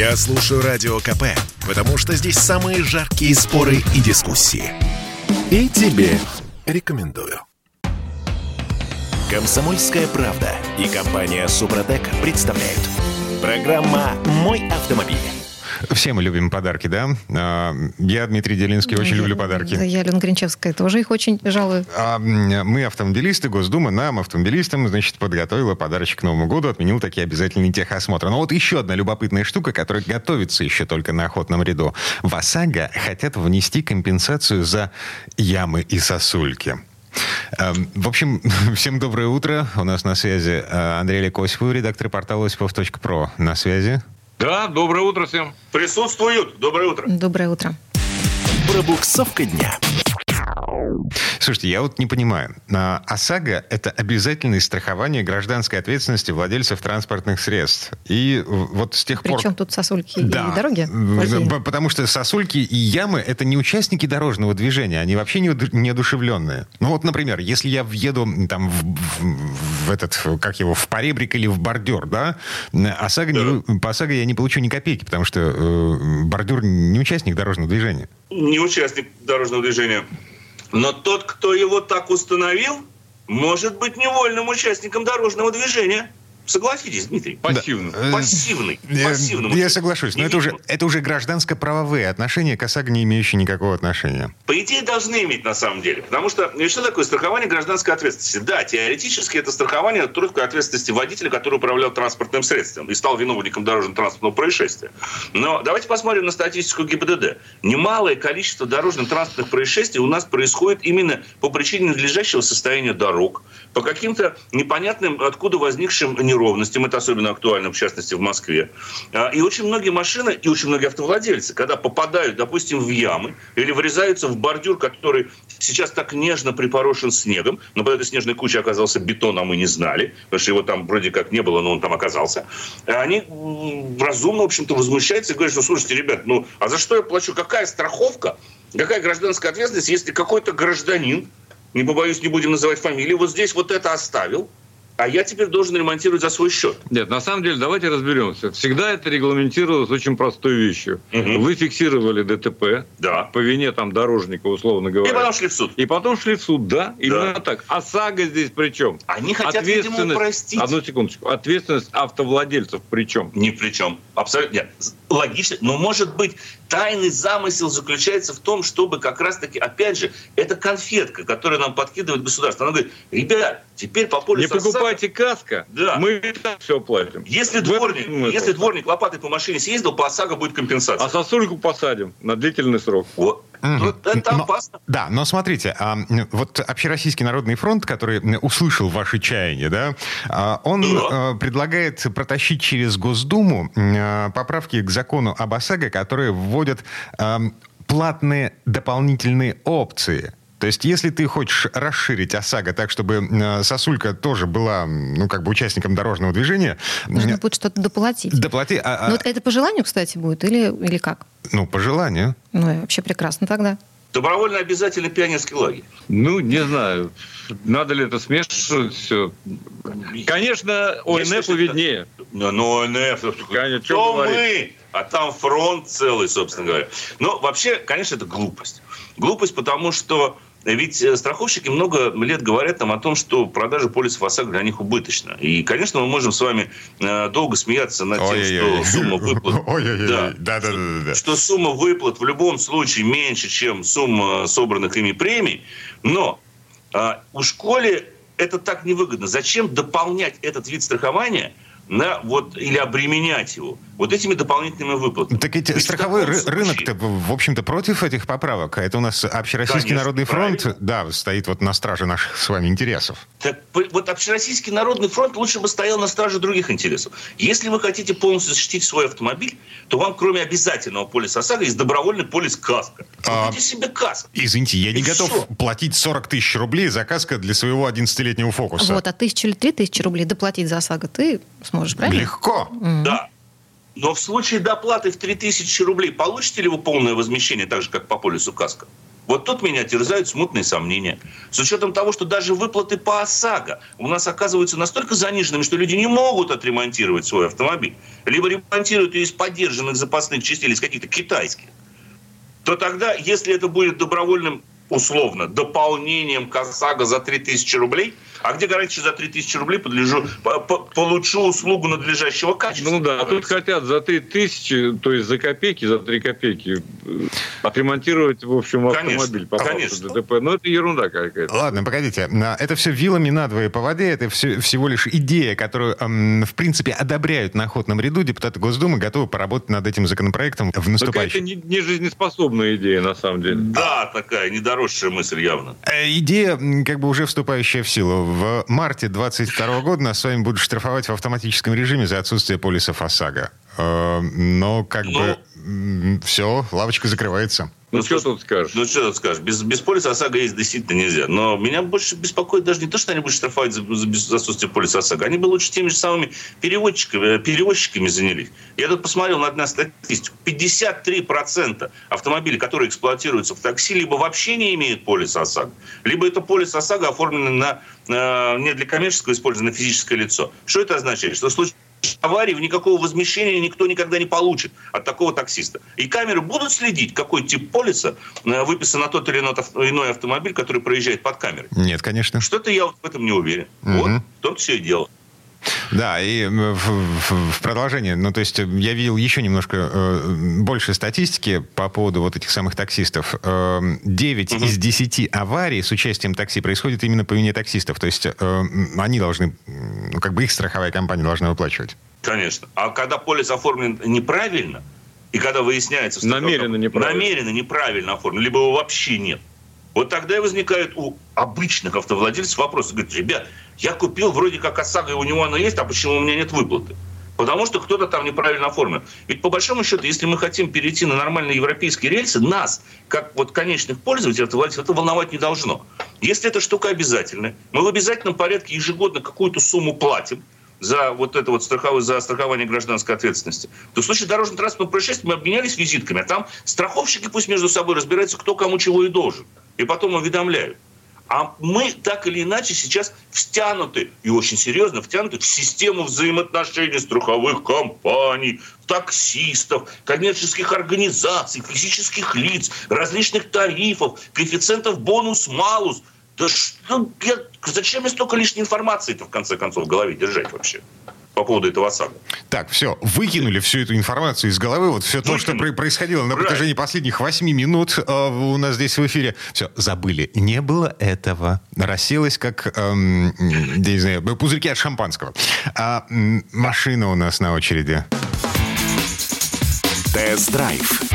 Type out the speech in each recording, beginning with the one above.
Я слушаю Радио КП, потому что здесь самые жаркие споры и дискуссии. И тебе рекомендую. Комсомольская правда и компания Супротек представляют. Программа «Мой автомобиль». Все мы любим подарки, да? А, Я, Дмитрий Делинский, очень люблю подарки. Да, я, Алена Гринчевская, тоже их очень жалую. А, Мы, автомобилисты, Госдума нам, автомобилистам, значит, подготовила подарочек к Новому году, отменил такие обязательные техосмотры. Но вот еще одна любопытная штука, которая готовится еще только на охотном ряду. В ОСАГО хотят внести компенсацию за ямы и сосульки. Эм, В общем, всем доброе утро. У нас на связи э, Андрей Олег Осипов, редактор портала осипов.про. На связи. Да, доброе утро всем. Присутствуют. Доброе утро. Доброе утро. Пробуксовка дня. Слушайте, я вот не понимаю. А, ОСАГО – это обязательное страхование гражданской ответственности владельцев транспортных средств. И вот с тех пор... Причем тут сосульки Да. и дороги? П- Потому что сосульки и ямы – это не участники дорожного движения, они вообще неодушевленные. Ну вот, например, если я въеду там в, в- в этот, как его, в поребрик или в бордюр, да, ОСАГО не- по ОСАГО я не получу ни копейки, потому что э, бордюр не участник дорожного движения. Не участник дорожного движения. Но тот, кто его так установил, может быть невольным участником дорожного движения. Согласитесь, Дмитрий? Пассивно. Э, Пассивный. э, Я участником. соглашусь, но Не это уже, это уже гражданско-правовые отношения к ОСАГО, не имеющие никакого отношения. По идее, должны иметь на самом деле. Потому что ну, что такое страхование гражданской ответственности? Да, теоретически это страхование трудовой ответственности водителя, который управлял транспортным средством и стал виновником дорожно-транспортного происшествия. Но давайте посмотрим на статистику ГИБДД. Немалое количество дорожно-транспортных происшествий у нас происходит именно по причине надлежащего состояния дорог, по каким-то непонятным, откуда возникшим неровностям. Это особенно актуально, в частности, в Москве. А, И очень многие машины, и очень многие автовладельцы, когда попадают, допустим, в ямы или врезаются в бордюр, который сейчас так нежно припорошен снегом, но под этой снежной кучей оказался бетон, а мы не знали, потому что его там вроде как не было, но он там оказался. И Они разумно, в общем-то, возмущаются и говорят, что, слушайте, ребят, ну, а за что я плачу? Какая страховка? Какая гражданская ответственность, если какой-то гражданин, не побоюсь, не будем называть фамилии, вот здесь вот это оставил, а я теперь должен ремонтировать за свой счет. Нет, на самом деле, давайте разберемся. Всегда это регламентировалось очень простой вещью. Мгм. Вы фиксировали ДТП Да. по вине там дорожника, условно И говоря. потом шли в суд. И потом шли в суд, да? Именно так. А САГО здесь при чем? Они хотят, видимо, упростить. Одну секундочку. Ответственность автовладельцев при чем? Ни при чем. Абсолютно нет. Логично. Но, может быть, тайный замысел заключается в том, чтобы как раз-таки, опять же, это конфетка, которую нам подкидывает государство. Она говорит, ребят, теперь по полю Не покупайте каска, Да. мы и так все платим. Если дворник, если дворник лопатой по машине съездил, по ОСАГО будет компенсация. А сосульку посадим на длительный срок. Вот. Вот это Но- опасно. Да, но смотрите, а, вот Общероссийский народный фронт, который услышал ваши чаяния, да, а, он Да. а, предлагает протащить через Госдуму а, поправки к закону об ОСАГО, которые вводят ам, платные дополнительные опции. То есть, если ты хочешь расширить ОСАГО так, чтобы м, сосулька тоже была, ну, как бы участником дорожного движения, Нужно будет что-то доплатить. доплати, а- а- Ну, вот это по желанию, кстати, будет или, или как? ну, по желанию. Ну, и вообще прекрасно тогда. Добровольно обязательный пионерский лагерь. Ну, не знаю, надо ли это смешивать все. Конечно, Если ОНФ это- виднее. Ну, ну, НФ, Конечно, кто чё мы? говорить? А там фронт целый, собственно говоря. Но вообще, конечно, это глупость. Глупость, потому что ведь э, страховщики много лет говорят нам о том, что продажа полисов ОСАГО для них убыточна. И, конечно, мы можем с вами э, долго смеяться над тем, Ой-ой-ой. что сумма выплат... Да. Что сумма выплат в любом случае меньше, чем сумма собранных ими премий. Но а, у школе это так невыгодно. Зачем дополнять этот вид страхования на вот или обременять его вот этими дополнительными выплатами? Так ведь Ведь в страховой ры- случае- рынок-то, в общем-то, против этих поправок. А это у нас Общероссийский Конечно, народный фронт, правильно. да, стоит вот на страже наших с вами интересов. Так вот Общероссийский народный фронт лучше бы стоял на страже других интересов. Если вы хотите полностью защитить свой автомобиль, то вам, кроме обязательного полиса ОСАГО, есть добровольный полис КАСКО. А- Купите себе КАСКО. Извините, я не И готов всё. платить 40 тысяч рублей за каска для своего 11-летнего фокуса. Вот, а тысячу или три тысячи рублей доплатить за ОСАГО ты сможешь, правильно? Легко. Да. Но в случае доплаты в 3000 рублей получите ли вы полное возмещение, так же, как по полису КАСКО? Вот тут меня терзают смутные сомнения. С учетом того, что даже выплаты по ОСАГО у нас оказываются настолько заниженными, что люди не могут отремонтировать свой автомобиль. Либо ремонтируют ее из поддержанных запасных частей, или из каких-то китайских. То тогда, если это будет добровольным условно, дополнением к ОСАГО за 3000 рублей – а где гарантия, за 3000 рублей подлежу, по, по, получу услугу надлежащего качества? Ну да, а тут хотят за 3000, то есть за копейки, за 3 копейки э, отремонтировать, в общем, автомобиль. Конечно, конечно. ДТП. Ну это ерунда какая-то. Ладно, погодите. Это все вилами надвое по воде, это все, всего лишь идея, которую, эм, в принципе, одобряют на охотном ряду. Депутаты Госдумы готовы поработать над этим законопроектом в наступающем. это не, не жизнеспособная идея, на самом деле. Да, такая недоросшая мысль явно. Э, идея, как бы уже вступающая в силу. В марте 2022 года нас с вами будут штрафовать в автоматическом режиме за отсутствие полисов ОСАГО. Э, но как ну, бы все, лавочка закрывается. Ну, ну что тут скажешь? Ну, что тут скажешь? Без, без полиса ОСАГО есть действительно нельзя. Но меня больше беспокоит даже не то, что они будут штрафовать за, за, за отсутствие полиса ОСАГО. Они бы лучше теми же самыми переводчиками, э, перевозчиками занялись. Я тут посмотрел на одну статистику. 53% автомобилей, которые эксплуатируются в такси, либо вообще не имеют полиса ОСАГО, либо это полис ОСАГО оформлен на, э, не для коммерческого использования, на физическое лицо. Что это означает? Что в случае аварии никакого возмещения никто никогда не получит от такого таксиста. И камеры будут следить, какой тип полиса э, выписан на тот или иной автомобиль, который проезжает под камерой. Нет, конечно. Что-то я в этом не уверен. Угу. Вот, в том все и дело. Да, и в, в, в продолжение, ну, то есть я видел еще немножко э, больше статистики по поводу вот этих самых таксистов. Э, 9 угу. из 10 аварий с участием такси происходит именно по вине таксистов. То есть э, они должны, ну, как бы их страховая компания должна выплачивать. Конечно. А когда полис оформлен неправильно, и когда выясняется... Намеренно неправильно. Намеренно неправильно оформлен, либо его вообще нет. Вот тогда и возникает у обычных автовладельцев вопрос. Говорит, ребят, я купил вроде как ОСАГО, у него оно есть, а почему у меня нет выплаты? Потому что кто-то там неправильно оформлен. Ведь по большому счету, если мы хотим перейти на нормальные европейские рельсы, нас, как вот конечных пользователей, автовладельцев, это волновать не должно. Если эта штука обязательная, мы в обязательном порядке ежегодно какую-то сумму платим, за вот это вот страховое, за страхование гражданской ответственности, то в случае дорожно-транспортного происшествия мы обменялись визитками, а там страховщики пусть между собой разбираются, кто кому чего и должен. И потом уведомляют. А мы так или иначе сейчас втянуты, и очень серьезно втянуты в систему взаимоотношений страховых компаний, таксистов, коммерческих организаций, физических лиц, различных тарифов, коэффициентов бонус-малус. Да что, я, зачем мне столько лишней информации-то, в конце концов, в голове держать вообще? По поводу этого ОСАГО. Так, все, выкинули всю эту информацию из головы, вот все то, что происходило на протяжении последних восьми минут э, у нас здесь в эфире. Все, забыли. Не было этого. Расселось как, эм, я не знаю, пузырьки от шампанского. А машина у нас на очереди. Тест-драйв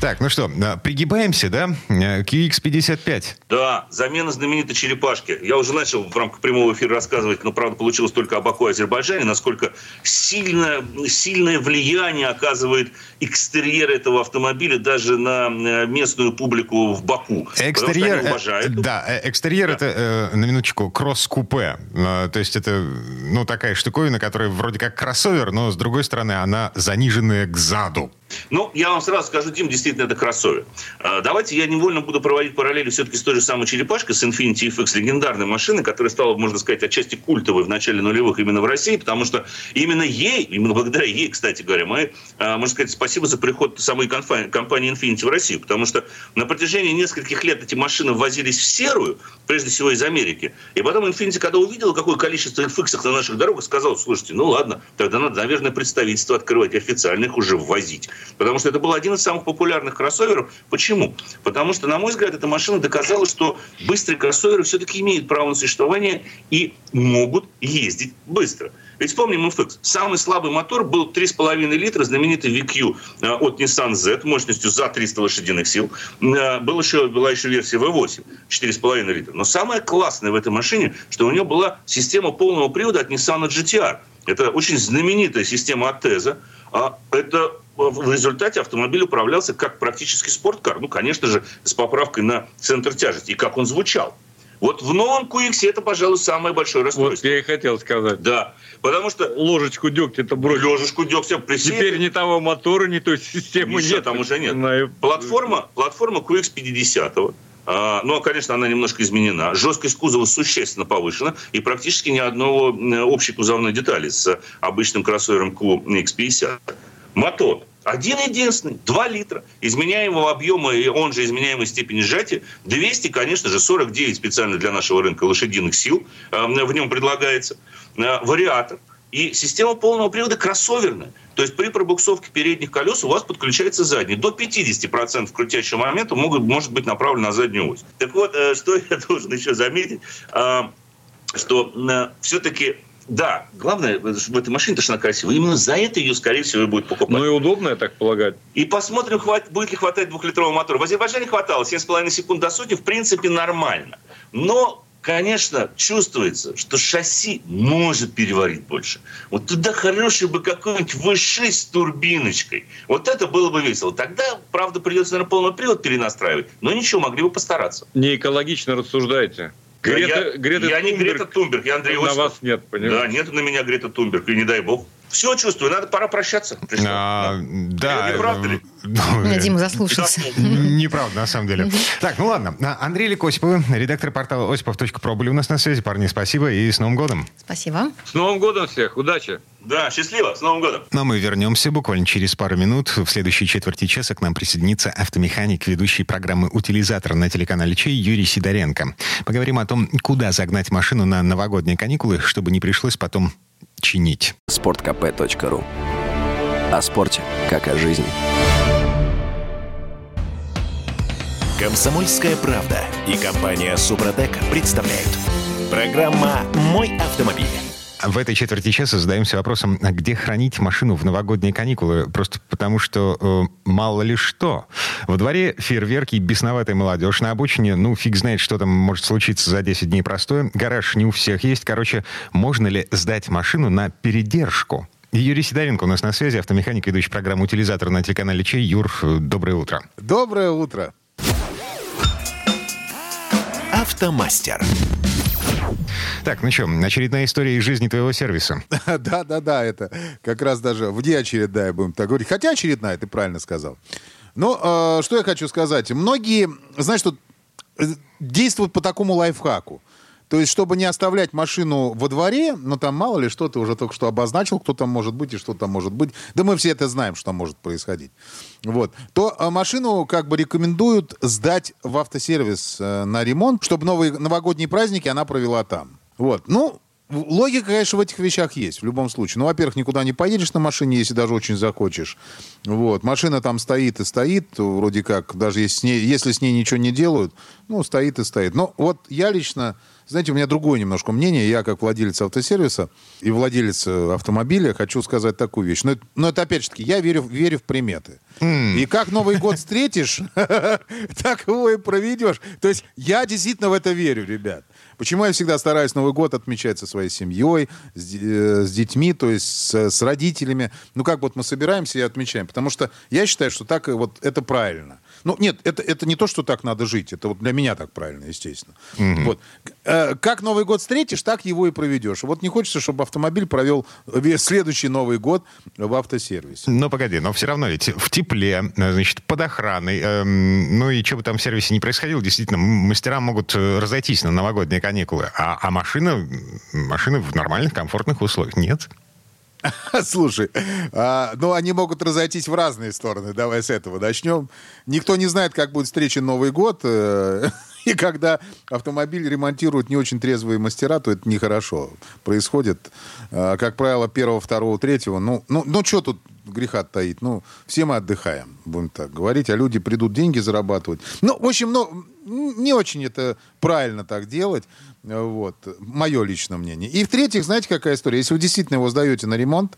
так, ну что, а, пригибаемся, да, QX55? Да, замена знаменитой черепашки. Я уже начал в рамках прямого эфира рассказывать, но, правда, получилось только о Баку и Азербайджане, насколько сильное, сильное влияние оказывает экстерьер этого автомобиля даже на э, местную публику в Баку. Экстерьер, э, да, э, экстерьер да. это, на минуточку, кросс-купе. То есть это, ну, такая штуковина, которая вроде как кроссовер, но, с другой стороны, она заниженная к заду. Ну, я вам сразу скажу, Дим, действительно, это кроссовер. А, давайте я невольно буду проводить параллели все-таки с той же самой черепашкой, с Infiniti FX, легендарной машиной, которая стала, можно сказать, отчасти культовой в начале нулевых именно в России, потому что именно ей, именно благодаря ей, кстати говоря, мы, а, можно сказать, спасибо за приход самой компании Infiniti в Россию, потому что на протяжении нескольких лет эти машины ввозились в серую, прежде всего из Америки, и потом Infiniti, когда увидела, какое количество FX на наших дорогах, сказал, слушайте, ну ладно, тогда надо, наверное, представительство открывать официальных уже ввозить. Потому что это был один из самых популярных кроссоверов. Почему? Потому что, на мой взгляд, эта машина доказала, что быстрые кроссоверы все-таки имеют право на существование и могут ездить быстро. Ведь вспомним FX. Самый слабый мотор был 3,5 литра, знаменитый VQ э, от Nissan Z мощностью за 300 лошадиных сил. Э, был еще, была еще версия V8, 4,5 литра. Но самое классное в этой машине, что у нее была система полного привода от Nissan GTR. Это очень знаменитая система от Теза. А это в результате автомобиль управлялся как практически спорткар. Ну, конечно же, с поправкой на центр тяжести. И как он звучал. Вот в новом QX это, пожалуй, самое большое расстройство. Вот я и хотел сказать. Да, потому что Ложечку дегтя это бросил. ложечку дегтя присели. Теперь ни того мотора, ни той системы Ничего нет. там уже нет. Знаю. Платформа, платформа QX 50 а, ну, конечно, она немножко изменена. Жесткость кузова существенно повышена, и практически ни одного общей кузовной детали с обычным кроссовером QX50. Мотор один единственный, 2 литра, изменяемого объема, и он же изменяемой степени сжатия, 200, конечно же, 49 специально для нашего рынка лошадиных сил э, в нем предлагается, Э, вариатор, и система полного привода кроссоверная. То есть при пробуксовке передних колес у вас подключается задний. До 50% крутящего момента могут, может быть направлен на заднюю ось. Так вот, э, что я должен еще заметить, э, что все-таки да, главное в этой машине, то, что она красивая. Именно за это ее, скорее всего, и будет покупать. Ну и удобно, я так полагаю. И посмотрим, хватит, будет ли хватать двухлитрового мотора. В Азербайджане хватало 7,5 секунд до сотни, в принципе, нормально. Но конечно, чувствуется, что шасси может переварить больше. Вот туда хороший бы какой-нибудь V6 с турбиночкой. Вот это было бы весело. Тогда, правда, придется, наверное, полный привод перенастраивать. Но ничего, могли бы постараться. Не экологично рассуждайте. Грета, я, Грета я не Грета Тумберг, я Андрей На Осипов. вас нет, понимаете? Да, нет на меня Грета Тумберг, и не дай бог. Все чувствую, надо пора прощаться. А, да. Не правда ли? Ну, Дима заслушался. Неправда, на самом деле. Так, ну ладно. А, Андрей Лекосипов, редактор портала осипов.про были у нас на связи. Парни, спасибо и с Новым годом. Спасибо. С Новым годом всех, удачи. Да, счастливо, с Новым годом. Ну, а мы вернемся буквально через пару минут. В следующей четверти часа к нам присоединится автомеханик, ведущий программы «Утилизатор» на телеканале «Чей» Юрий Сидоренко. Поговорим о том, куда загнать машину на новогодние каникулы, чтобы не пришлось потом чинить. sportkp.ru О спорте, как о жизни. Комсомольская правда и компания Супротек представляют. Программа «Мой автомобиль». В этой четверти часа задаемся вопросом, а где хранить машину в новогодние каникулы? Просто потому, что э, мало ли что. Во дворе фейерверки, бесноватая молодежь. На обочине, ну, фиг знает, что там может случиться за 10 дней простое. Гараж не у всех есть. Короче, можно ли сдать машину на передержку? Юрий Сидоренко у нас на связи, автомеханик, ведущий программу «Утилизатор» на телеканале «Чей». Юр, э, доброе утро. Доброе утро. Автомастер. Так, ну что, очередная история из жизни твоего сервиса. Да-да-да, это как раз даже внеочередная, будем так говорить. Хотя очередная, ты правильно сказал. Ну, э, что я хочу сказать. Многие, знаешь, что э, действуют по такому лайфхаку. То есть, чтобы не оставлять машину во дворе, ну там мало ли что ты уже только что обозначил, кто там может быть и что там может быть. Да мы все это знаем, что там может происходить. Вот. То э, машину как бы рекомендуют сдать в автосервис э, на ремонт, чтобы новые новогодние праздники она провела там. Вот. Ну, логика, конечно, в этих вещах есть, в любом случае. Ну, во-первых, никуда не поедешь на машине, если даже очень захочешь. Вот. Машина там стоит и стоит, вроде как, даже если с ней, если с ней ничего не делают, ну, стоит и стоит. Но вот я лично, знаете, у меня другое немножко мнение. Я, как владелец автосервиса и владелец э, автомобиля, хочу сказать такую вещь. Но, это- но это, опять же таки, я верю, верю в приметы. И как Новый год встретишь, так его и проведешь. То есть я действительно в это верю, ребят. Почему я всегда стараюсь Новый год отмечать со своей семьей, с, э, с детьми, то есть с, с родителями. Ну, как вот мы собираемся и отмечаем. Потому что я считаю, что так вот это правильно. Ну, нет, это, это не то, что так надо жить. Это вот для меня так правильно, естественно. Вот. Э, как Новый год встретишь, так его и проведешь. Вот не хочется, чтобы автомобиль провел весь следующий Новый год в автосервисе. Но погоди, но все равно ведь в тепле, э, значит, под охраной, эм, ну и что бы там в сервисе не происходило, действительно, мастера могут э, разойтись на новогодние каникулы, а, а машина, машина в нормальных, комфортных условиях нет. Слушай, а, ну они могут разойтись в разные стороны. Давай с этого начнем. Никто не знает, как будет встречен Новый год. И когда автомобиль ремонтируют не очень трезвые мастера, то это нехорошо происходит. А, Как правило, первого, второго, третьего. Ну, ну, ну что тут греха таить? Ну, все мы отдыхаем, будем так говорить, а люди придут деньги зарабатывать. Ну, в общем, ну, не очень это правильно так делать. Вот. Мое личное мнение. И в-третьих, знаете, какая история? Если вы действительно его сдаете на ремонт,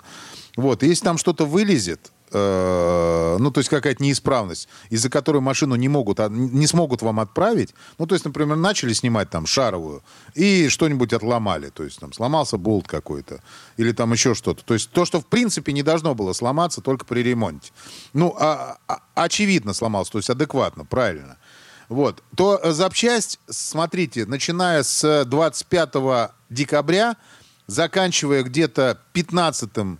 вот, если там что-то вылезет, э, ну, то есть какая-то неисправность, из-за которой машину не могут, не смогут вам отправить, ну, то есть, например, начали снимать там шаровую и что-нибудь отломали, то есть там сломался болт какой-то или там еще что-то. То есть то, что в принципе не должно было сломаться только при ремонте. Ну, а- а- очевидно сломался, то есть адекватно, правильно. вот, то запчасть, смотрите, начиная с 25 декабря, заканчивая где-то 15 э,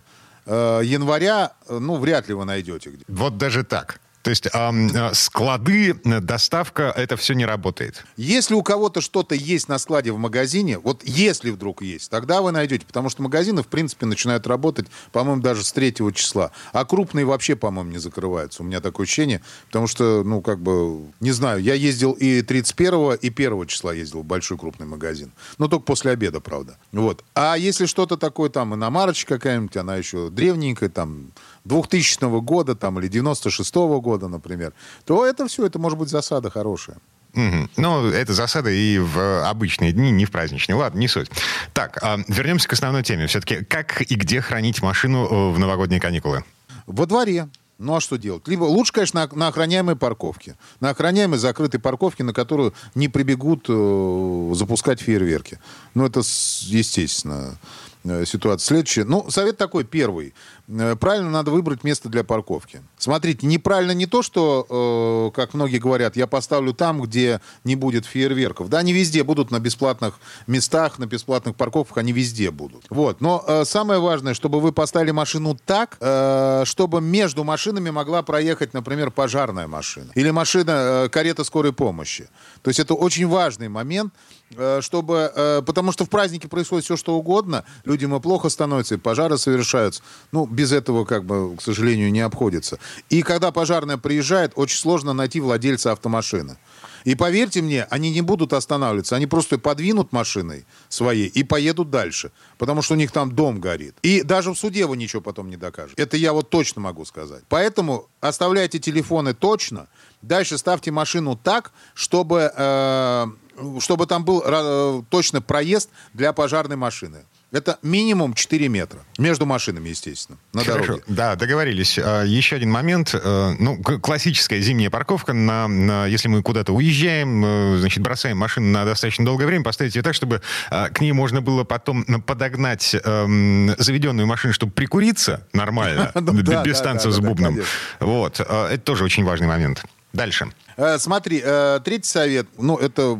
января, э, ну, вряд ли вы найдете где. Вот даже так. То есть э, склады, э, доставка, это все не работает. Если у кого-то что-то есть на складе в магазине, вот если вдруг есть, тогда вы найдете, потому что магазины, в принципе, начинают работать, по-моему, даже с 3 числа. А крупные вообще, по-моему, не закрываются. У меня такое ощущение, потому что, ну, как бы, не знаю, я ездил и 31 и 1 числа ездил в большой крупный магазин. Но только после обеда, правда. Вот. А если что-то такое, там, иномарочка какая-нибудь, она еще древненькая, там, 2000 года, там, или 96 года, например, то это все, это может быть засада хорошая. Мгм. Ну, это засада и в обычные дни, не в праздничные. Ладно, не суть. Так, а, вернемся к основной теме. Все-таки, как и где хранить машину э, в новогодние каникулы? Во дворе. Ну а что делать? Либо лучше, конечно, на, на охраняемой парковке. На охраняемой закрытой парковке, на которую не прибегут э, запускать фейерверки. Ну, это с- естественно ситуация. Следующая. Ну, совет такой первый. Э, Правильно надо выбрать место для парковки. Смотрите, неправильно не то, что, э, как многие говорят, я поставлю там, где не будет фейерверков. Да, они везде будут на бесплатных местах, на бесплатных парковках, они везде будут. Вот. Но э, самое важное, чтобы вы поставили машину так, э, чтобы между машинами могла проехать, например, пожарная машина. Или машина, э, карета скорой помощи. То есть это очень важный момент, э, чтобы... э, Потому что в празднике происходит все, что угодно. Людям и плохо становится, и пожары совершаются. Ну, без этого, как бы, к сожалению, не обходится. И когда пожарная приезжает, очень сложно найти владельца автомашины. И поверьте мне, они не будут останавливаться, они просто подвинут машиной своей и поедут дальше, потому что у них там дом горит. И даже в суде вы ничего потом не докажете. Это я вот точно могу сказать. Поэтому оставляйте телефоны точно, дальше ставьте машину так, чтобы, э, чтобы там был э, точно проезд для пожарной машины. Это минимум 4 метра. Между машинами, естественно, на Хорошо. дороге. Да, договорились. А, Еще один момент. Э, Ну, классическая зимняя парковка. На, на- если мы куда-то уезжаем, э, значит, бросаем машину на достаточно долгое время, поставить ее так, чтобы к ней можно было потом подогнать эм, заведенную машину, чтобы прикуриться нормально, Ну без да, с бубном. Вот. Это тоже очень важный момент. Дальше. Смотри, третий совет, ну, это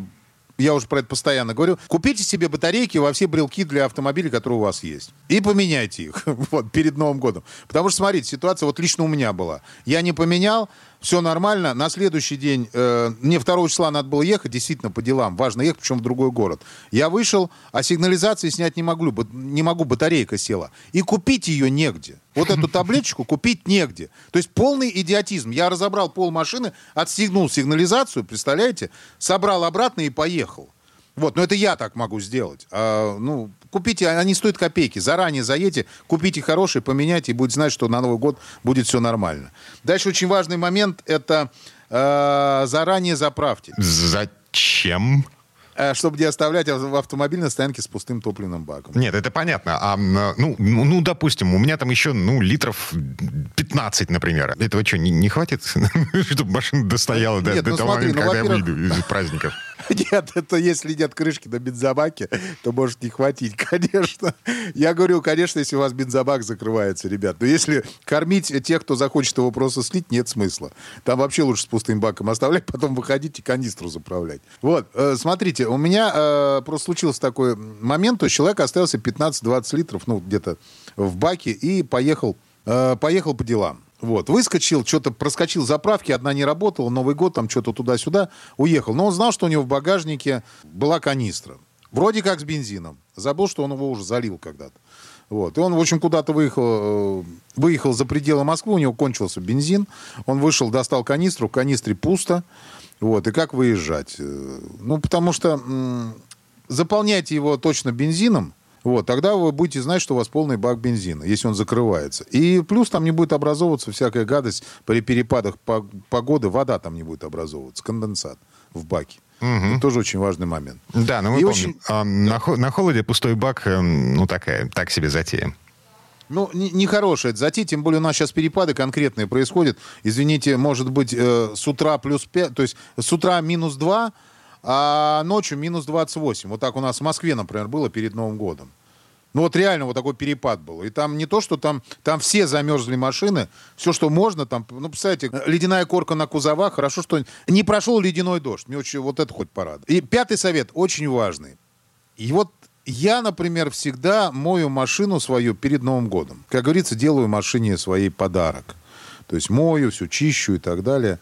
я уже про это постоянно говорю. Купите себе батарейки во все брелки для автомобиля, которые у вас есть. И поменяйте их вот, перед Новым годом. Потому что, смотрите, ситуация вот лично у меня была. Я не поменял, все нормально. На следующий день, э, мне 2 числа надо было ехать, действительно, по делам. Важно ехать, причем в другой город. Я вышел, а сигнализации снять не могу, не могу, батарейка села. И купить ее негде. Вот эту таблеточку купить негде. То есть полный идиотизм. Я разобрал пол машины, отстегнул сигнализацию, представляете? Собрал обратно и поехал. Вот, но это я так могу сделать. А, ну, купите, они стоят копейки. Заранее заедьте, купите хорошие, поменяйте, и будете знать, что на Новый год будет все нормально. Дальше очень важный момент – это э, заранее заправьте. Зачем? Э, чтобы не оставлять ав- в автомобильной стоянке с пустым топливным баком. Нет, это понятно. А, м, ну, ну, ну, допустим, у меня там еще, ну, литров 15, например. Этого что, не, не хватит, чтобы машина достояла до, Нет, до ну того смотри, момента, ну, когда я выйду из праздников? Нет, это если нет крышки на бензобаке, то может не хватить, конечно. Я говорю, конечно, если у вас бензобак закрывается, ребят. Но если кормить тех, кто захочет его просто слить, нет смысла. Там вообще лучше с пустым баком оставлять, потом выходить и канистру заправлять. Вот, э, смотрите, у меня э, просто случился такой момент, то человек остался 15-20 литров, ну, где-то в баке и поехал, э, поехал по делам. Вот, выскочил, что-то проскочил заправки, одна не работала, Новый год, там что-то туда-сюда, уехал. Но он знал, что у него в багажнике была канистра. Вроде как с бензином. Забыл, что он его уже залил когда-то. Вот. И он, в общем, куда-то выехал, э, выехал за пределы Москвы, у него кончился бензин. Он вышел, достал канистру, в канистре пусто. Вот. И как выезжать? Э, Ну, потому что м, заполняйте его точно бензином, вот, тогда вы будете знать, что у вас полный бак бензина, если он закрывается. И плюс там не будет образовываться всякая гадость при перепадах по- погоды, вода там не будет образовываться, конденсат в баке. Это тоже очень важный момент. Да, но мы И помним. очень- А, на, на холоде пустой бак, эм, ну, такая, так себе затея. Ну, не- нехорошая это затея, тем более у нас сейчас перепады конкретные происходят. Извините, может быть, э, с утра плюс 5, то есть с утра минус 2, а ночью минус 28. Вот так у нас в Москве, например, было перед Новым годом. Ну вот реально вот такой перепад был. И там не то, что там, там все замерзли машины, все, что можно, там, ну, представляете, ледяная корка на кузовах, хорошо, что не прошел ледяной дождь. Мне очень вот это хоть порадует. И пятый совет, очень важный. И вот я, например, всегда мою машину свою перед Новым годом. Как говорится, делаю машине своей подарок. То есть мою, все чищу и так далее.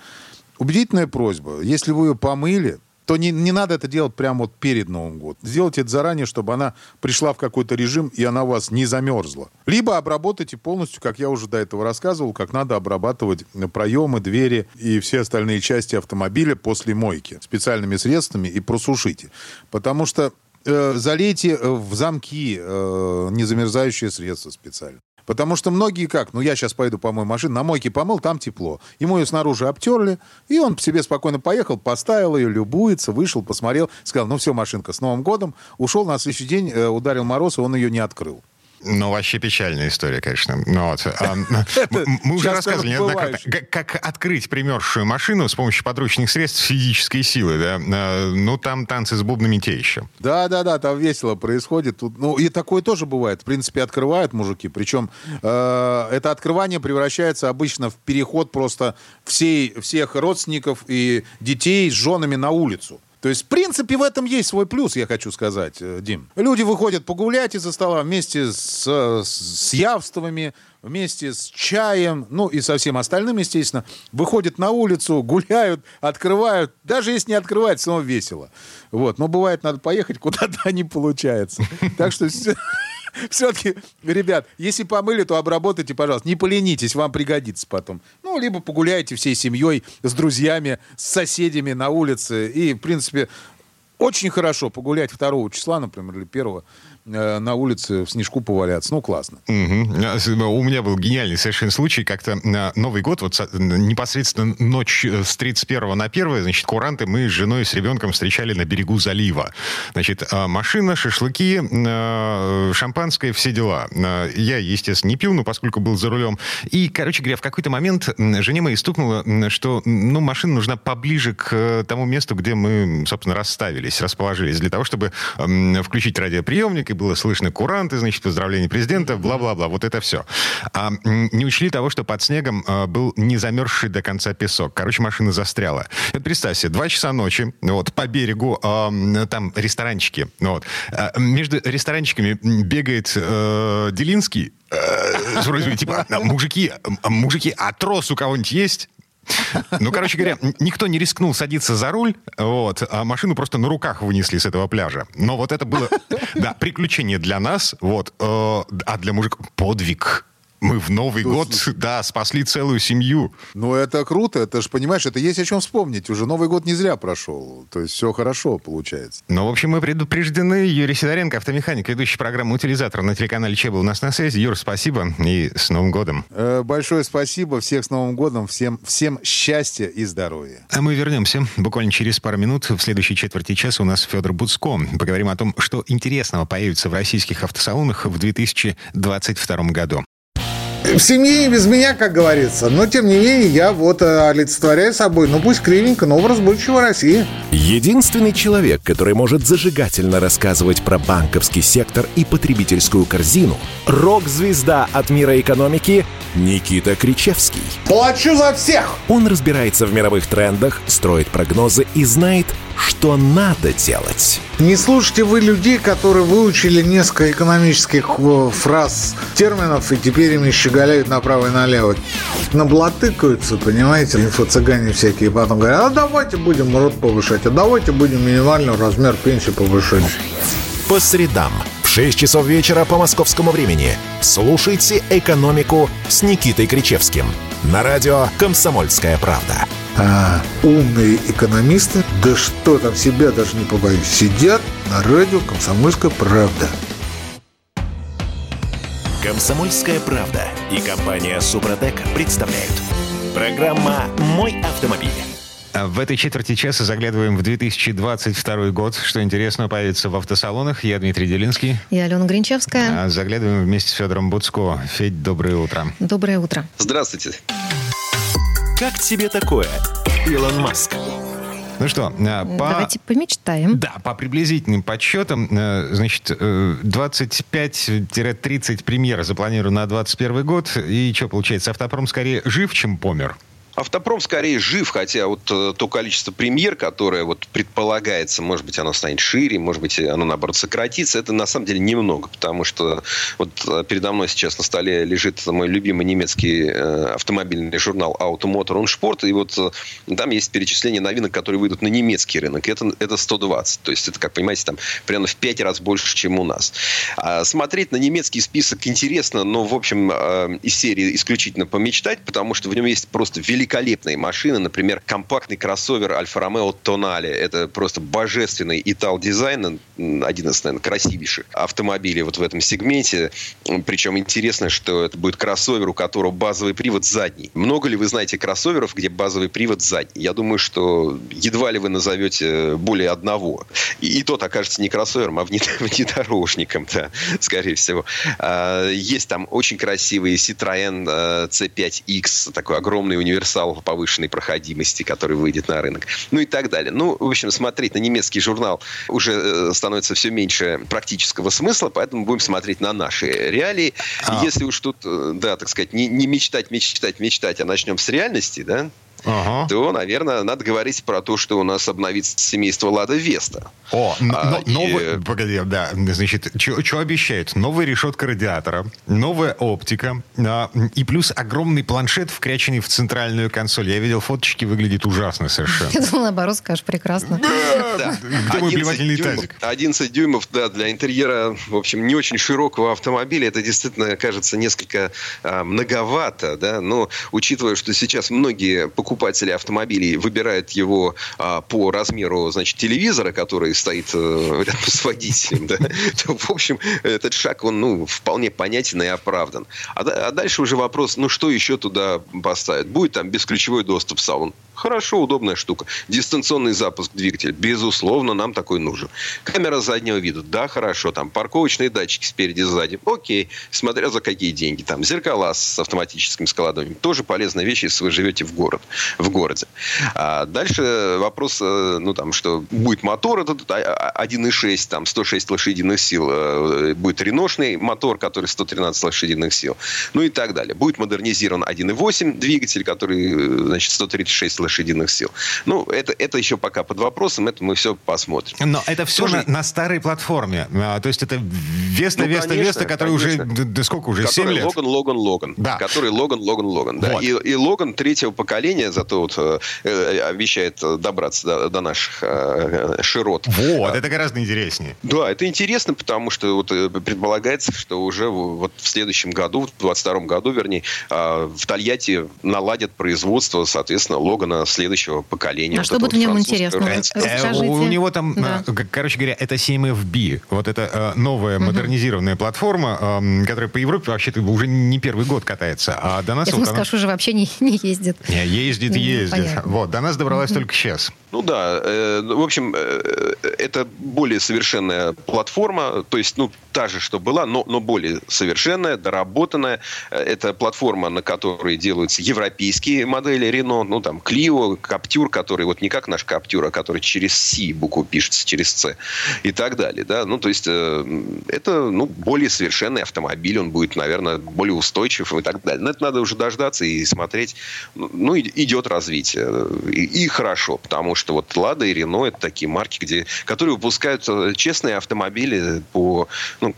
Убедительная просьба. Если вы ее помыли, то не, не надо это делать прямо вот перед Новым годом. Сделайте это заранее, чтобы она пришла в какой-то режим, и она у вас не замерзла. Либо обработайте полностью, как я уже до этого рассказывал, как надо обрабатывать проемы, двери и все остальные части автомобиля после мойки специальными средствами и просушите. Потому что э, залейте в замки э, незамерзающие средства специально. Потому что многие как? Ну, я сейчас пойду помою машину, на мойке помыл, там тепло. Ему ее снаружи обтерли, и он себе спокойно поехал, поставил ее, любуется, вышел, посмотрел, сказал, ну все, машинка, с Новым годом. Ушел, на следующий день э, ударил мороз, и он ее не открыл. Ну, вообще печальная история, конечно. Ну, вот. а, мы уже рассказывали неоднократно, как, открыть примерзшую машину с помощью подручных средств физической силы. Да? А, ну, там танцы с бубнами те еще. Да-да-да, там весело происходит. Тут, ну, и такое тоже бывает. В принципе, открывают мужики. Причем э, это открывание превращается обычно в переход просто всей, всех родственников и детей с женами на улицу. То есть, в принципе, в этом есть свой плюс, я хочу сказать, э, Дим. Люди выходят погулять из-за стола вместе с, с явствами, вместе с чаем, ну и со всем остальным, естественно, выходят на улицу, гуляют, открывают. Даже если не открывать, равно весело. Вот. Но бывает, надо поехать куда-то, не получается. Так что все-таки, ребят, если помыли, то обработайте, пожалуйста. Не поленитесь, вам пригодится потом. Ну, либо погуляйте всей семьей, с друзьями, с соседями на улице. И, в принципе, очень хорошо погулять 2 числа, например, или 1 Э, на улице в снежку поваляться. Ну, классно. Угу. У меня был гениальный совершенно случай. Как-то на Новый год, вот непосредственно ночь э, с 31 на 1, значит, куранты мы с женой и с ребенком встречали на берегу залива. Значит, машина, шашлыки, шампанское, все дела. Я, естественно, не пил, но поскольку был за рулем. И, короче говоря, в какой-то момент жене моей стукнуло, что ну, машина нужна поближе к тому месту, где мы, собственно, расставились, расположились, для того, чтобы включить радиоприемник и было слышно куранты, значит, поздравления президента, бла-бла-бла, вот это все. А не учли того, что под снегом а, был не замерзший до конца песок. Короче, машина застряла. Это представь себе, два часа ночи, вот, по берегу, а, там ресторанчики, вот. А, между ресторанчиками бегает э, Делинский, э, вроде типа, мужики, мужики, а трос у кого-нибудь есть? Ну, короче говоря, никто не рискнул садиться за руль, вот, а машину просто на руках вынесли с этого пляжа. Но вот это было, да, приключение для нас, вот, э, а для мужика подвиг. Мы в Новый ну, год, слушай. да, спасли целую семью. Ну, это круто. Это же, понимаешь, это есть о чем вспомнить. Уже Новый год не зря прошел. То есть все хорошо получается. Ну, в общем, мы предупреждены. Юрий Сидоренко, автомеханик, ведущий программы «Утилизатор» на телеканале ЧЕБ у нас на связи. Юр, спасибо и с Новым годом. Э, большое спасибо. Всех с Новым годом. Всем, всем счастья и здоровья. А мы вернемся буквально через пару минут. В следующей четверти часа у нас Федор Буцко. Поговорим о том, что интересного появится в российских автосалонах в 2022 году. В семье не без меня, как говорится. Но, тем не менее, я вот э, олицетворяю собой, ну пусть кривенько, но образ будущего России. Единственный человек, который может зажигательно рассказывать про банковский сектор и потребительскую корзину – рок-звезда от мира экономики Никита Кричевский. Плачу за всех! Он разбирается в мировых трендах, строит прогнозы и знает, что надо делать. Не слушайте вы людей, которые выучили несколько экономических э, фраз, терминов, и теперь ими щеголяют направо и налево. Наблатыкаются, понимаете, инфо-цыгане всякие, потом говорят, а давайте будем рот повышать, а давайте будем минимальный размер пенсии повышать. По средам в 6 часов вечера по московскому времени слушайте «Экономику» с Никитой Кричевским на радио «Комсомольская правда». А умные экономисты, да что там, себя даже не побоюсь, сидят на радио «Комсомольская правда». «Комсомольская правда» и компания «Супротек» представляют. Программа «Мой автомобиль». А в этой четверти часа заглядываем в 2022 год. Что интересного появится в автосалонах. Я Дмитрий Делинский. Я Алена Гринчевская. А заглядываем вместе с Федором Буцко. Федь, доброе утро. Доброе утро. Здравствуйте. Как тебе такое, Илон Маск? Ну что, э, по... Давайте помечтаем. Да, по приблизительным подсчетам, э, значит, э, 25-30 премьер запланировано на 21 год. И что получается, автопром скорее жив, чем помер? Автопром скорее жив, хотя вот э, то количество премьер, которое вот предполагается, может быть, оно станет шире, может быть, оно, наоборот, сократится, это на самом деле немного, потому что вот э, передо мной сейчас на столе лежит мой любимый немецкий э, автомобильный журнал Automotor und Sport, и вот там есть перечисление новинок, которые выйдут на немецкий рынок. Это, это 120, то есть это, как понимаете, там примерно в 5 раз больше, чем у нас. А смотреть на немецкий список интересно, но, в общем, из серии исключительно помечтать, потому что в нем есть просто великолепные великолепные машины. Например, компактный кроссовер Альфа Ромео Тонали. Это просто божественный итал-дизайн. Один из, наверное, красивейших автомобилей вот в этом сегменте. Причем интересно, что это будет кроссовер, у которого базовый привод задний. Много ли вы знаете кроссоверов, где базовый привод задний? Я думаю, что едва ли вы назовете более одного. И, тот окажется не кроссовером, а внедорожником, да, скорее всего. А, есть там очень красивый Citroën C5X, такой огромный универсал повышенной проходимости, который выйдет на рынок. Ну и так далее. Ну, в общем, смотреть на немецкий журнал уже э, становится все меньше практического смысла, поэтому будем смотреть на наши реалии. А. Если уж тут, э, да, так сказать, не, не мечтать, мечтать, мечтать, а начнем с реальности, да, ага. то, наверное, надо говорить про то, что у нас обновится семейство Лада Веста. О, а, но, и... новый, погоди, да, значит, что обещают? Новая решетка радиатора, новая оптика а, и плюс огромный планшет, вкряченный в центральную консоль. Я видел фоточки, выглядит ужасно совершенно. Я думал, наоборот, скажешь, прекрасно. Где мой плевательный тазик? 11 дюймов, да, для интерьера, в общем, не очень широкого автомобиля. Это действительно кажется несколько а, многовато, да, но учитывая, что сейчас многие покупатели автомобилей выбирают его а, по размеру, значит, телевизора, который стоит э, рядом с водителем, да, то, в общем, этот шаг, он, ну, вполне понятен и оправдан. А, а дальше уже вопрос, ну, что еще туда поставят? Будет там бесключевой доступ в салон? Хорошо, удобная штука. Дистанционный запуск двигателя. Безусловно, нам такой нужен. Камера заднего вида. Да, хорошо. Там парковочные датчики спереди, сзади. Окей. Смотря за какие деньги. Там зеркала с автоматическим складыванием. Тоже полезная вещь, если вы живете в, город, в городе. А дальше вопрос, э, ну, там, что будет мотор этот 1.6, а, там, 106 лошадиных сил. Э, будет реношный мотор, который 113 лошадиных сил. Ну и так далее. Будет модернизирован 1.8 двигатель, который, э, значит, 136 лошадиных лошадиных сил. Ну, это, это еще пока под вопросом, это мы все посмотрим. Но это все Тоже... на, на старой платформе. А, то есть это Веста, ну, Веста, конечно, Веста, который конечно. уже, да сколько уже, который 7 лет? Логан, Логан, Логан. Да. Который Логан, Логан, Логан. Да. Вот. И, и Логан третьего поколения, зато вот э, э обещает добраться до, до наших э, широт. Вот, а, это гораздо интереснее. Да, это интересно, потому что вот э, предполагается, что уже вот в следующем году, в 22 году, вернее, э, в Тольятти наладят производство, соответственно, Логана следующего поколения. А вот что будет в нем интересно? Э, у, него там, да. Э, короче говоря, это 7FB. Вот это э, новая угу. модернизированная платформа, эм, которая по Европе вообще-то уже не первый год катается. А до нас... Я вот думаю, она... уже вообще не, не ездит. Не, ездит, ездит. Понятно. Вот, до нас добралась угу. только сейчас. Ну да, э, в общем, э, это более совершенная платформа, то есть, ну, та же, что была, но, но более совершенная, доработанная. Это платформа, на которой делаются европейские модели Renault, ну, там, Clio, Captur, который вот не как наш Captur, а который через C букву пишется, через C и так далее, да. Ну, то есть, э, это, ну, более совершенный автомобиль, он будет, наверное, более устойчив и так далее. Но это надо уже дождаться и смотреть. Ну, идет развитие. И, и хорошо, потому что вот Лада и Рено это такие марки, где, которые выпускают э, честные автомобили по ну,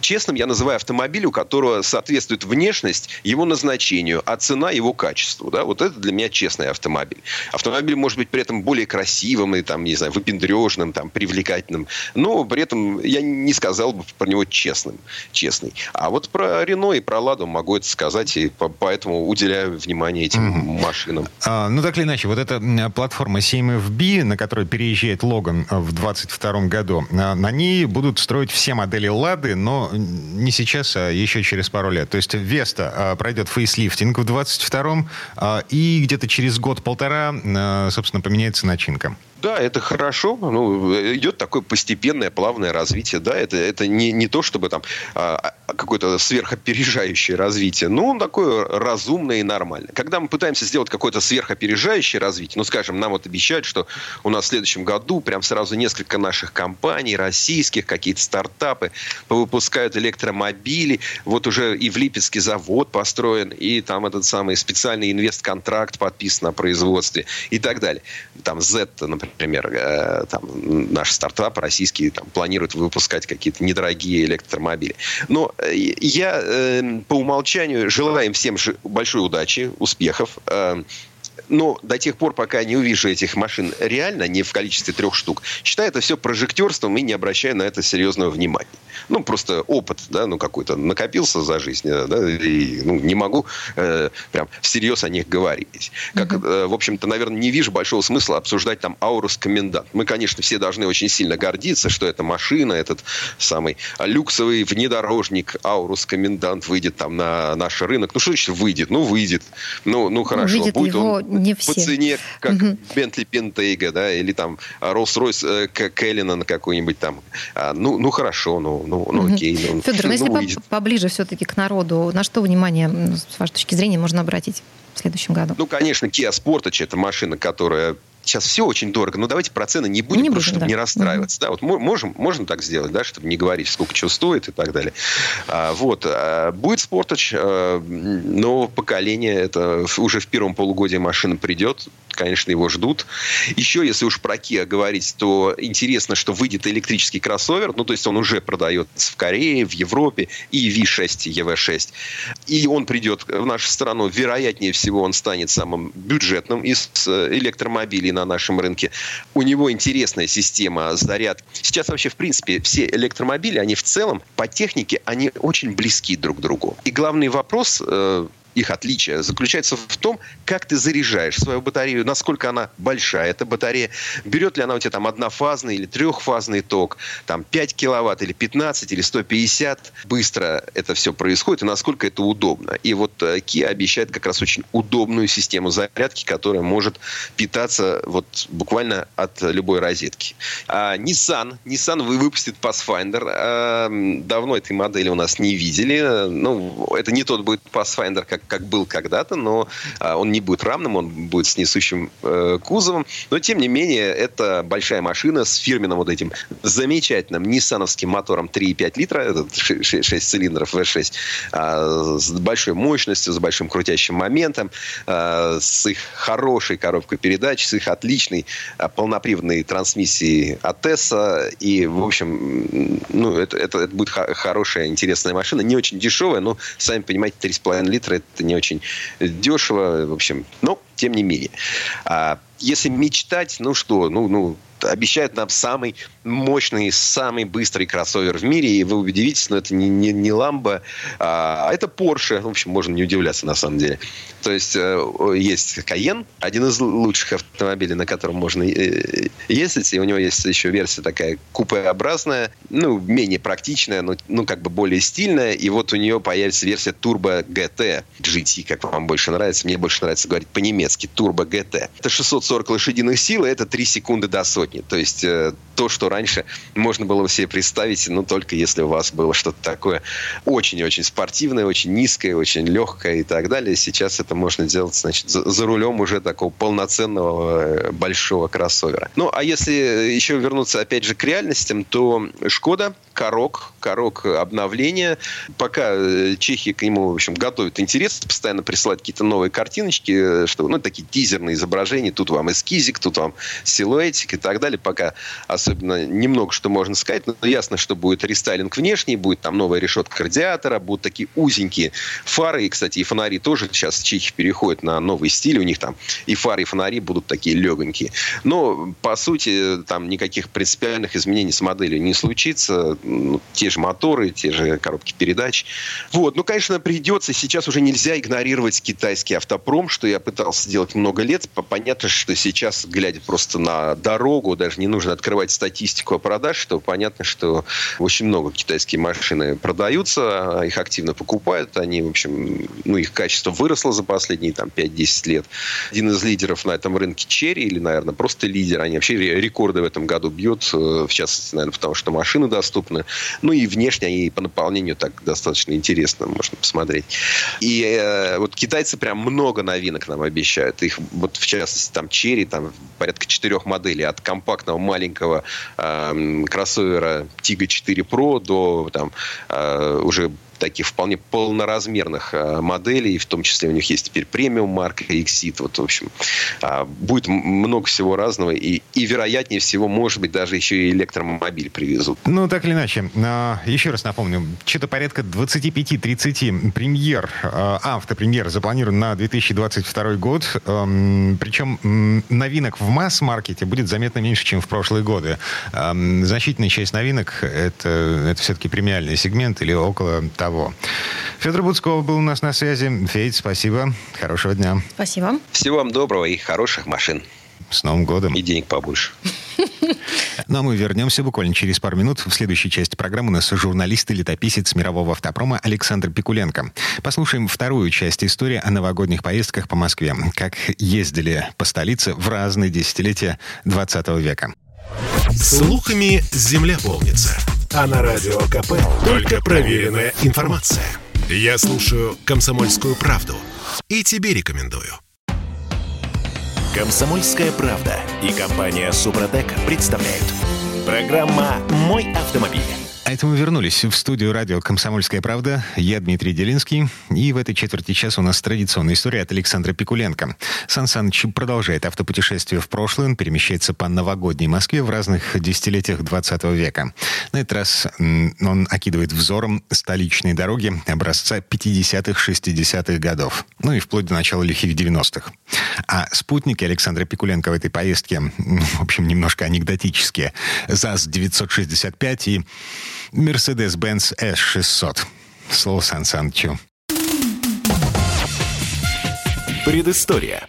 Честным я называю автомобиль, у которого соответствует внешность его назначению, а цена его качеству. Да? Вот это для меня честный автомобиль. Автомобиль может быть при этом более красивым и, там, не знаю, выпендрежным, там, привлекательным, но при этом я не сказал бы про него честным, честный. А вот про Рено и про Ладу могу это сказать, и поэтому уделяю внимание этим mm-hmm. машинам. А, ну, так или иначе, вот эта платформа 7FB, на которой переезжает Логан в 2022 году, а, на ней будут строить все модели Лады, но не сейчас, а еще через пару лет. То есть Веста а, пройдет фейслифтинг в 22-м, а, и где-то через год-полтора, а, собственно, поменяется начинка. Да, это хорошо. Ну, идет такое постепенное, плавное развитие. Да, это, это не, не то, чтобы там а, а какое-то сверхопережающее развитие, но такое разумное и нормальное. Когда мы пытаемся сделать какое-то сверхопережающее развитие, ну, скажем, нам вот обещают, что у нас в следующем году прям сразу несколько наших компаний, российских, какие-то стартапы выпускают электромобили. Вот уже и в Липецке завод построен, и там этот самый специальный инвестконтракт подписан на производстве и так далее. Там Z, например, например, э, там, наш стартап российский там, планирует выпускать какие-то недорогие электромобили. Но э, я э, по умолчанию желаю им всем большой удачи, успехов. Но до тех пор, пока не увижу этих машин реально, не в количестве трех штук, считаю это все прожектерством и не обращаю на это серьезного внимания. Ну, просто опыт, да, ну, какой-то накопился за жизнь, э, да, и ну, не могу э, прям всерьез о них говорить. Как, э, в общем-то, наверное, не вижу большого смысла обсуждать там Аурус Комендант. Мы, конечно, все должны очень сильно гордиться, что эта машина, этот самый люксовый внедорожник Аурус Комендант выйдет там на наш рынок. Ну, что значит выйдет? Ну, выйдет. Ну, ну хорошо. Увидит Будет его он не все. по цене, как. Бентли Пентейга, да, или там Роллс-Ройс э, Келлинан какой-нибудь там. А, ну, ну, хорошо, ну, ну, ну окей. Ну, Федор, ну, ну если по поближе все-таки к народу, на что внимание, с вашей точки зрения, можно обратить в следующем году? Ну, конечно, Kia Sportage – это машина, которая сейчас все очень дорого, но давайте про цены не будем, не будем чтобы да. не расстраиваться. Mm-hmm. Да, вот можем, можем так сделать, да, чтобы не говорить, сколько чего стоит и так далее. А, вот. А, будет Sportage а, нового поколения, это уже в первом полугодии машина придет, конечно, его ждут. Еще, если уж про Kia говорить, то интересно, что выйдет электрический кроссовер, ну, то есть он уже продается в Корее, в Европе, и V6, EV6. И он придет в нашу страну, вероятнее всего, он станет самым бюджетным из э, электромобилей на нашем рынке. У него интересная система зарядки. Сейчас вообще, в принципе, все электромобили, они в целом по технике, они очень близки друг к другу. И главный вопрос э, их отличие заключается в том, как ты заряжаешь свою батарею, насколько она большая. Эта батарея, берет ли она у тебя там однофазный или трехфазный ток, там 5 киловатт или 15 или 150. Быстро это все происходит и насколько это удобно. И вот э, Kia обещает как раз очень удобную систему зарядки, которая может питаться вот буквально от любой розетки. А Nissan, Nissan выпустит Pathfinder. А, давно этой модели у нас не видели. Ну, это не тот будет Pathfinder, как как был когда-то, но а, он не будет рамным, он будет с несущим э, кузовом. Но, тем не менее, это большая машина с фирменным вот этим замечательным ниссановским мотором 3,5 литра, это 6, 6 цилиндров V6, а, с большой мощностью, с большим крутящим моментом, а, с их хорошей коробкой передач, с их отличной а, полноприводной трансмиссией от Tesla. И, в общем, ну, это, это, это будет хорошая, интересная машина. Не очень дешевая, но, сами понимаете, 3,5 литра – это не очень дешево. В общем, но тем не менее. А если мечтать, ну что, ну, ну, обещают нам самый мощный, самый быстрый кроссовер в мире, и вы удивитесь, но это не, не, не Lambo, а это Porsche. В общем, можно не удивляться на самом деле. То есть э, есть Cayenne, один из лучших автомобилей, на котором можно э, ездить, и у него есть еще версия такая купеобразная, ну, менее практичная, но ну, как бы более стильная, и вот у нее появится версия Turbo GT, GT, как вам больше нравится, мне больше нравится говорить по-немецки, Turbo GT. Это 640 лошадиных сил, и это 3 секунды до сотни. То есть э, то, что раньше можно было себе представить, ну, только если у вас было что-то такое очень-очень спортивное, очень низкое, очень легкое и так далее. Сейчас это можно делать, значит, за, за рулем уже такого полноценного э, большого кроссовера. Ну, а если еще вернуться, опять же, к реальностям, то Шкода, Корок, Корок обновления. Пока э, Чехия к нему, в общем, готовит интерес, постоянно присылать какие-то новые картиночки, что, ну, такие тизерные изображения. Тут вам эскизик, тут вам силуэтик и так далее. Пока особенно немного что можно сказать, но ясно, что будет рестайлинг внешний, будет там новая решетка радиатора, будут такие узенькие фары, и, кстати, и фонари тоже сейчас чехи переходят на новый стиль, у них там и фары, и фонари будут такие легонькие. Но, по сути, там никаких принципиальных изменений с моделью не случится, ну, те же моторы, те же коробки передач. Вот, ну, конечно, придется, сейчас уже нельзя игнорировать китайский автопром, что я пытался сделать много лет, понятно, что сейчас, глядя просто на дорогу, даже не нужно открывать статистику о продаже, то понятно, что очень много китайские машины продаются, их активно покупают, они, в общем, ну, их качество выросло за последние там 5-10 лет. Один из лидеров на этом рынке Черри, или, наверное, просто лидер, они вообще рекорды в этом году бьют, э, в частности, наверное, потому что машины доступны. Ну и внешне они по наполнению так достаточно интересно можно посмотреть. И э, вот китайцы прям много новинок нам обещают. Их вот в частности там Черри, там порядка четырех моделей от компактного маленького э, кроссовера Tiggo 4 Pro до там э, уже таких вполне полноразмерных э, моделей, в том числе у них есть теперь премиум марка Exit. Вот, в общем, а, будет много всего разного, и, и вероятнее всего, может быть, даже еще и электромобиль привезут. Ну, так или иначе, а, еще раз напомню, что-то порядка 25-30 премьер, а, автопремьер запланирован на 2022 год, причем новинок в масс-маркете будет заметно меньше, чем в прошлые годы. Значительная часть новинок это, это все-таки премиальный сегмент или около того, того. Федор Буцков был у нас на связи. Федь, спасибо. Хорошего дня. Спасибо. Всего вам доброго и хороших машин. С Новым годом. И денег побольше. Ну а мы вернемся буквально через пару минут. В следующей части программы у нас журналист и летописец мирового автопрома Александр Пикуленко. Послушаем вторую часть истории о новогодних поездках по Москве. Как ездили по столице в разные десятилетия 20 века. Слухами земля полнится. А на радио КП только проверенная информация. Я слушаю «Комсомольскую правду» и тебе рекомендую. «Комсомольская правда» и компания «Супротек» представляют. Программа «Мой автомобиль». А это мы вернулись в студию радио «Комсомольская правда». Я Дмитрий Делинский. И в этой четверти часа у нас традиционная история от Александра Пикуленко. Сан Саныч продолжает автопутешествие в прошлое. Он перемещается по новогодней Москве в разных десятилетиях 20 века. На этот раз он окидывает взором столичные дороги образца 50-х, 60-х годов. Ну и вплоть до начала лихих 90-х. А спутники Александра Пикуленко в этой поездке, в общем, немножко анекдотические. ЗАЗ-965 и Mercedes-Benz S600. Слово Сан Санычу. Предыстория.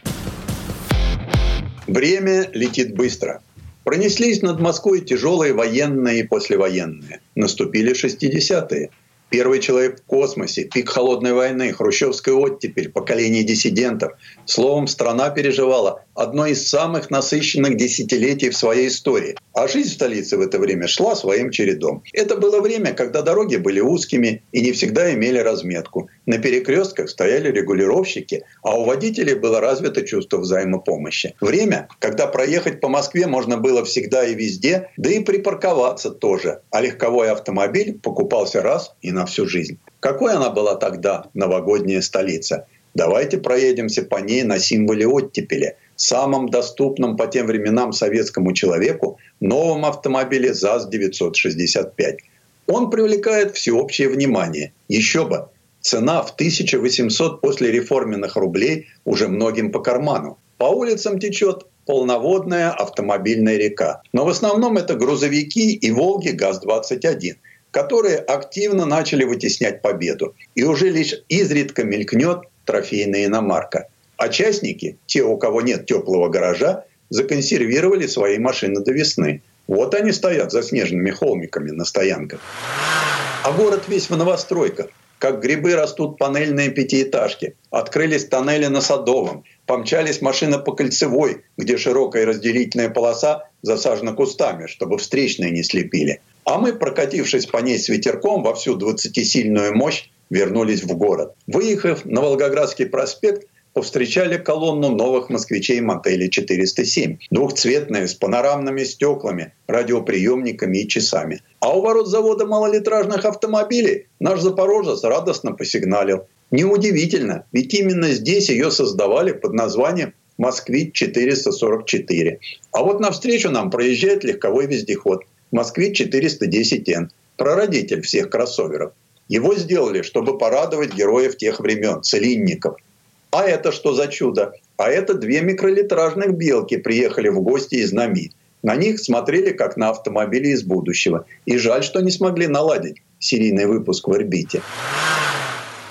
Время летит быстро. Пронеслись над Москвой тяжелые военные и послевоенные. Наступили 60-е. Первый человек в космосе, пик холодной войны, хрущевская оттепель, поколение диссидентов. Словом, страна переживала одно из самых насыщенных десятилетий в своей истории. А жизнь в столице в это время шла своим чередом. Это было время, когда дороги были узкими и не всегда имели разметку. На перекрестках стояли регулировщики, а у водителей было развито чувство взаимопомощи. Время, когда проехать по Москве можно было всегда и везде, да и припарковаться тоже. А легковой автомобиль покупался раз и на всю жизнь. Какой она была тогда, новогодняя столица? Давайте проедемся по ней на символе оттепели, самом доступном по тем временам советскому человеку новом автомобиле ЗАЗ-965. Он привлекает всеобщее внимание. Еще бы, цена в 1800 после реформенных рублей уже многим по карману. По улицам течет полноводная автомобильная река. Но в основном это грузовики и «Волги ГАЗ-21» которые активно начали вытеснять победу. И уже лишь изредка мелькнет трофейная иномарка. А частники, те, у кого нет теплого гаража, законсервировали свои машины до весны. Вот они стоят за снежными холмиками на стоянках. А город весь в новостройках. Как грибы растут панельные пятиэтажки. Открылись тоннели на Садовом. Помчались машины по Кольцевой, где широкая разделительная полоса засажена кустами, чтобы встречные не слепили. А мы, прокатившись по ней с ветерком во всю 20-сильную мощь, вернулись в город. Выехав на Волгоградский проспект, повстречали колонну новых москвичей мотеля 407. Двухцветные, с панорамными стеклами, радиоприемниками и часами. А у ворот завода малолитражных автомобилей наш запорожец радостно посигналил. Неудивительно, ведь именно здесь ее создавали под названием «Москвич-444». А вот навстречу нам проезжает легковой вездеход. Москвич 410Н, прародитель всех кроссоверов. Его сделали, чтобы порадовать героев тех времен, целинников. А это что за чудо? А это две микролитражных белки приехали в гости из Нами. На них смотрели как на автомобили из будущего. И жаль, что не смогли наладить серийный выпуск в орбите.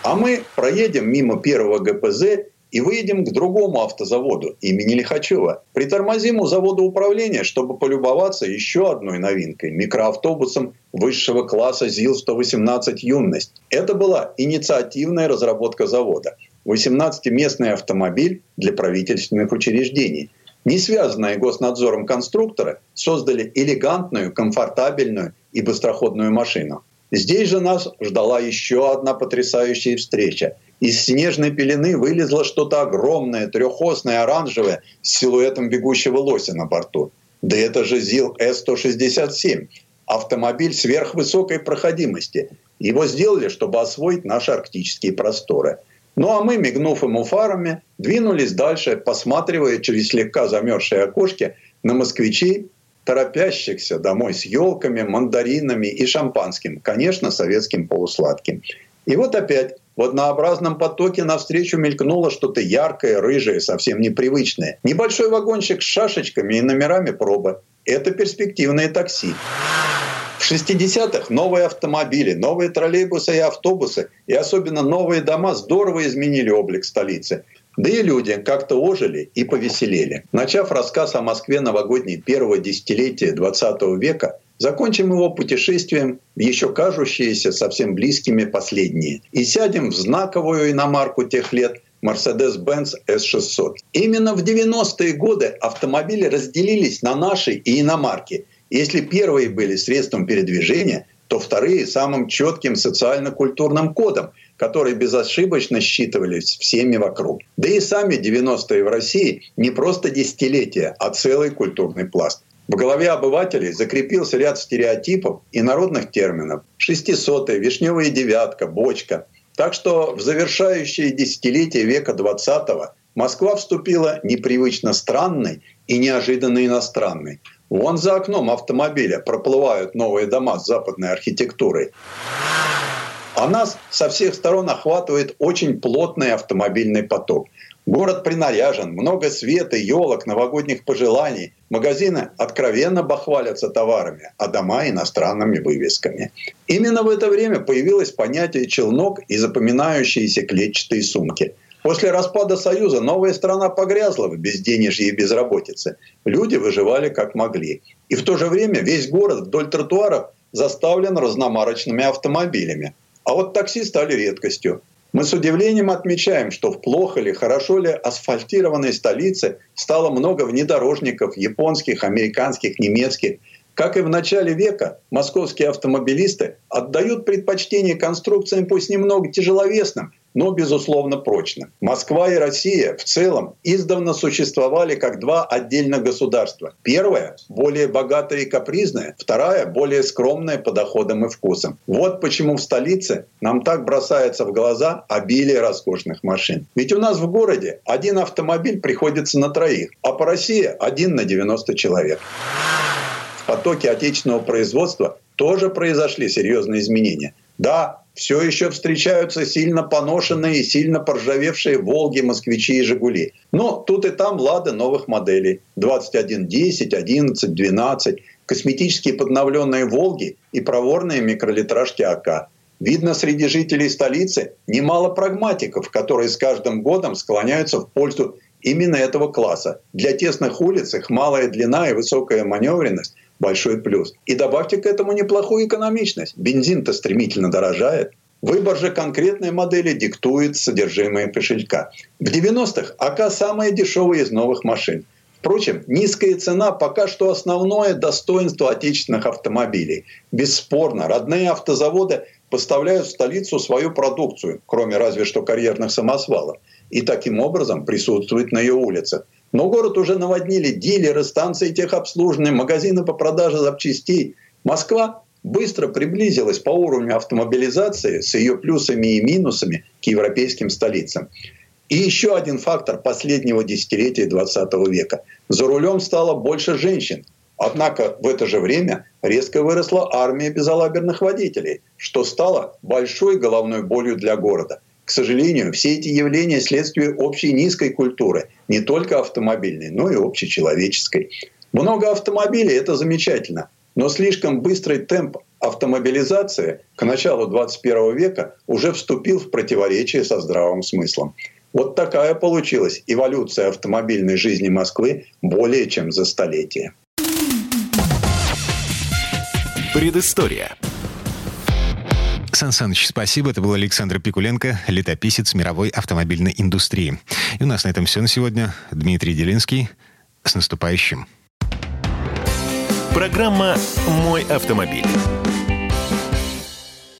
А мы проедем мимо первого ГПЗ и выедем к другому автозаводу имени Лихачева. Притормозим у завода управления, чтобы полюбоваться еще одной новинкой – микроавтобусом высшего класса ЗИЛ-118 «Юность». Это была инициативная разработка завода. 18-местный автомобиль для правительственных учреждений. Не связанные госнадзором конструкторы создали элегантную, комфортабельную и быстроходную машину. Здесь же нас ждала еще одна потрясающая встреча. Из снежной пелены вылезло что-то огромное, трехосное, оранжевое, с силуэтом бегущего лося на борту. Да это же ЗИЛ С-167, автомобиль сверхвысокой проходимости. Его сделали, чтобы освоить наши арктические просторы. Ну а мы, мигнув ему фарами, двинулись дальше, посматривая через слегка замерзшие окошки на москвичей, торопящихся домой с елками, мандаринами и шампанским, конечно, советским полусладким. И вот опять в однообразном потоке навстречу мелькнуло что-то яркое, рыжее, совсем непривычное. Небольшой вагончик с шашечками и номерами пробы. Это перспективные такси. В 60-х новые автомобили, новые троллейбусы и автобусы, и особенно новые дома здорово изменили облик столицы. Да и люди как-то ожили и повеселели. Начав рассказ о Москве новогодней первого десятилетия 20 века, закончим его путешествием в еще кажущиеся совсем близкими последние. И сядем в знаковую иномарку тех лет – Mercedes-Benz S600. Именно в 90-е годы автомобили разделились на наши и иномарки – если первые были средством передвижения, то вторые – самым четким социально-культурным кодом, который безошибочно считывались всеми вокруг. Да и сами 90-е в России не просто десятилетия, а целый культурный пласт. В голове обывателей закрепился ряд стереотипов и народных терминов. Шестисотая, вишневая девятка, бочка. Так что в завершающее десятилетие века 20-го Москва вступила непривычно странной и неожиданно иностранной. Вон за окном автомобиля проплывают новые дома с западной архитектурой. А нас со всех сторон охватывает очень плотный автомобильный поток. Город принаряжен, много света, елок, новогодних пожеланий. Магазины откровенно бахвалятся товарами, а дома иностранными вывесками. Именно в это время появилось понятие «челнок» и запоминающиеся клетчатые сумки – После распада Союза новая страна погрязла в безденежье и безработице. Люди выживали как могли. И в то же время весь город вдоль тротуаров заставлен разномарочными автомобилями. А вот такси стали редкостью. Мы с удивлением отмечаем, что в плохо ли, хорошо ли асфальтированной столице стало много внедорожников японских, американских, немецких. Как и в начале века, московские автомобилисты отдают предпочтение конструкциям пусть немного тяжеловесным, но, безусловно, прочно. Москва и Россия в целом издавна существовали как два отдельных государства. Первая – более богатая и капризная, вторая – более скромная по доходам и вкусам. Вот почему в столице нам так бросается в глаза обилие роскошных машин. Ведь у нас в городе один автомобиль приходится на троих, а по России один на 90 человек. В потоке отечественного производства тоже произошли серьезные изменения. Да, все еще встречаются сильно поношенные и сильно поржавевшие «Волги», «Москвичи» и «Жигули». Но тут и там «Лады» новых моделей. 2110, 11, 12, косметические подновленные «Волги» и проворные микролитражки АК. Видно среди жителей столицы немало прагматиков, которые с каждым годом склоняются в пользу именно этого класса. Для тесных улиц их малая длина и высокая маневренность большой плюс. И добавьте к этому неплохую экономичность. Бензин-то стремительно дорожает. Выбор же конкретной модели диктует содержимое кошелька. В 90-х АК самая дешевая из новых машин. Впрочем, низкая цена пока что основное достоинство отечественных автомобилей. Бесспорно, родные автозаводы поставляют в столицу свою продукцию, кроме разве что карьерных самосвалов, и таким образом присутствуют на ее улицах. Но город уже наводнили дилеры, станции техобслуживания, магазины по продаже запчастей. Москва быстро приблизилась по уровню автомобилизации с ее плюсами и минусами к европейским столицам. И еще один фактор последнего десятилетия 20 века. За рулем стало больше женщин. Однако в это же время резко выросла армия безалаберных водителей, что стало большой головной болью для города – к сожалению, все эти явления – следствие общей низкой культуры, не только автомобильной, но и общечеловеческой. Много автомобилей – это замечательно, но слишком быстрый темп автомобилизации к началу 21 века уже вступил в противоречие со здравым смыслом. Вот такая получилась эволюция автомобильной жизни Москвы более чем за столетие. Предыстория. Сан Саныч, спасибо. Это был Александр Пикуленко, летописец мировой автомобильной индустрии. И у нас на этом все на сегодня. Дмитрий Делинский. С наступающим. Программа «Мой автомобиль».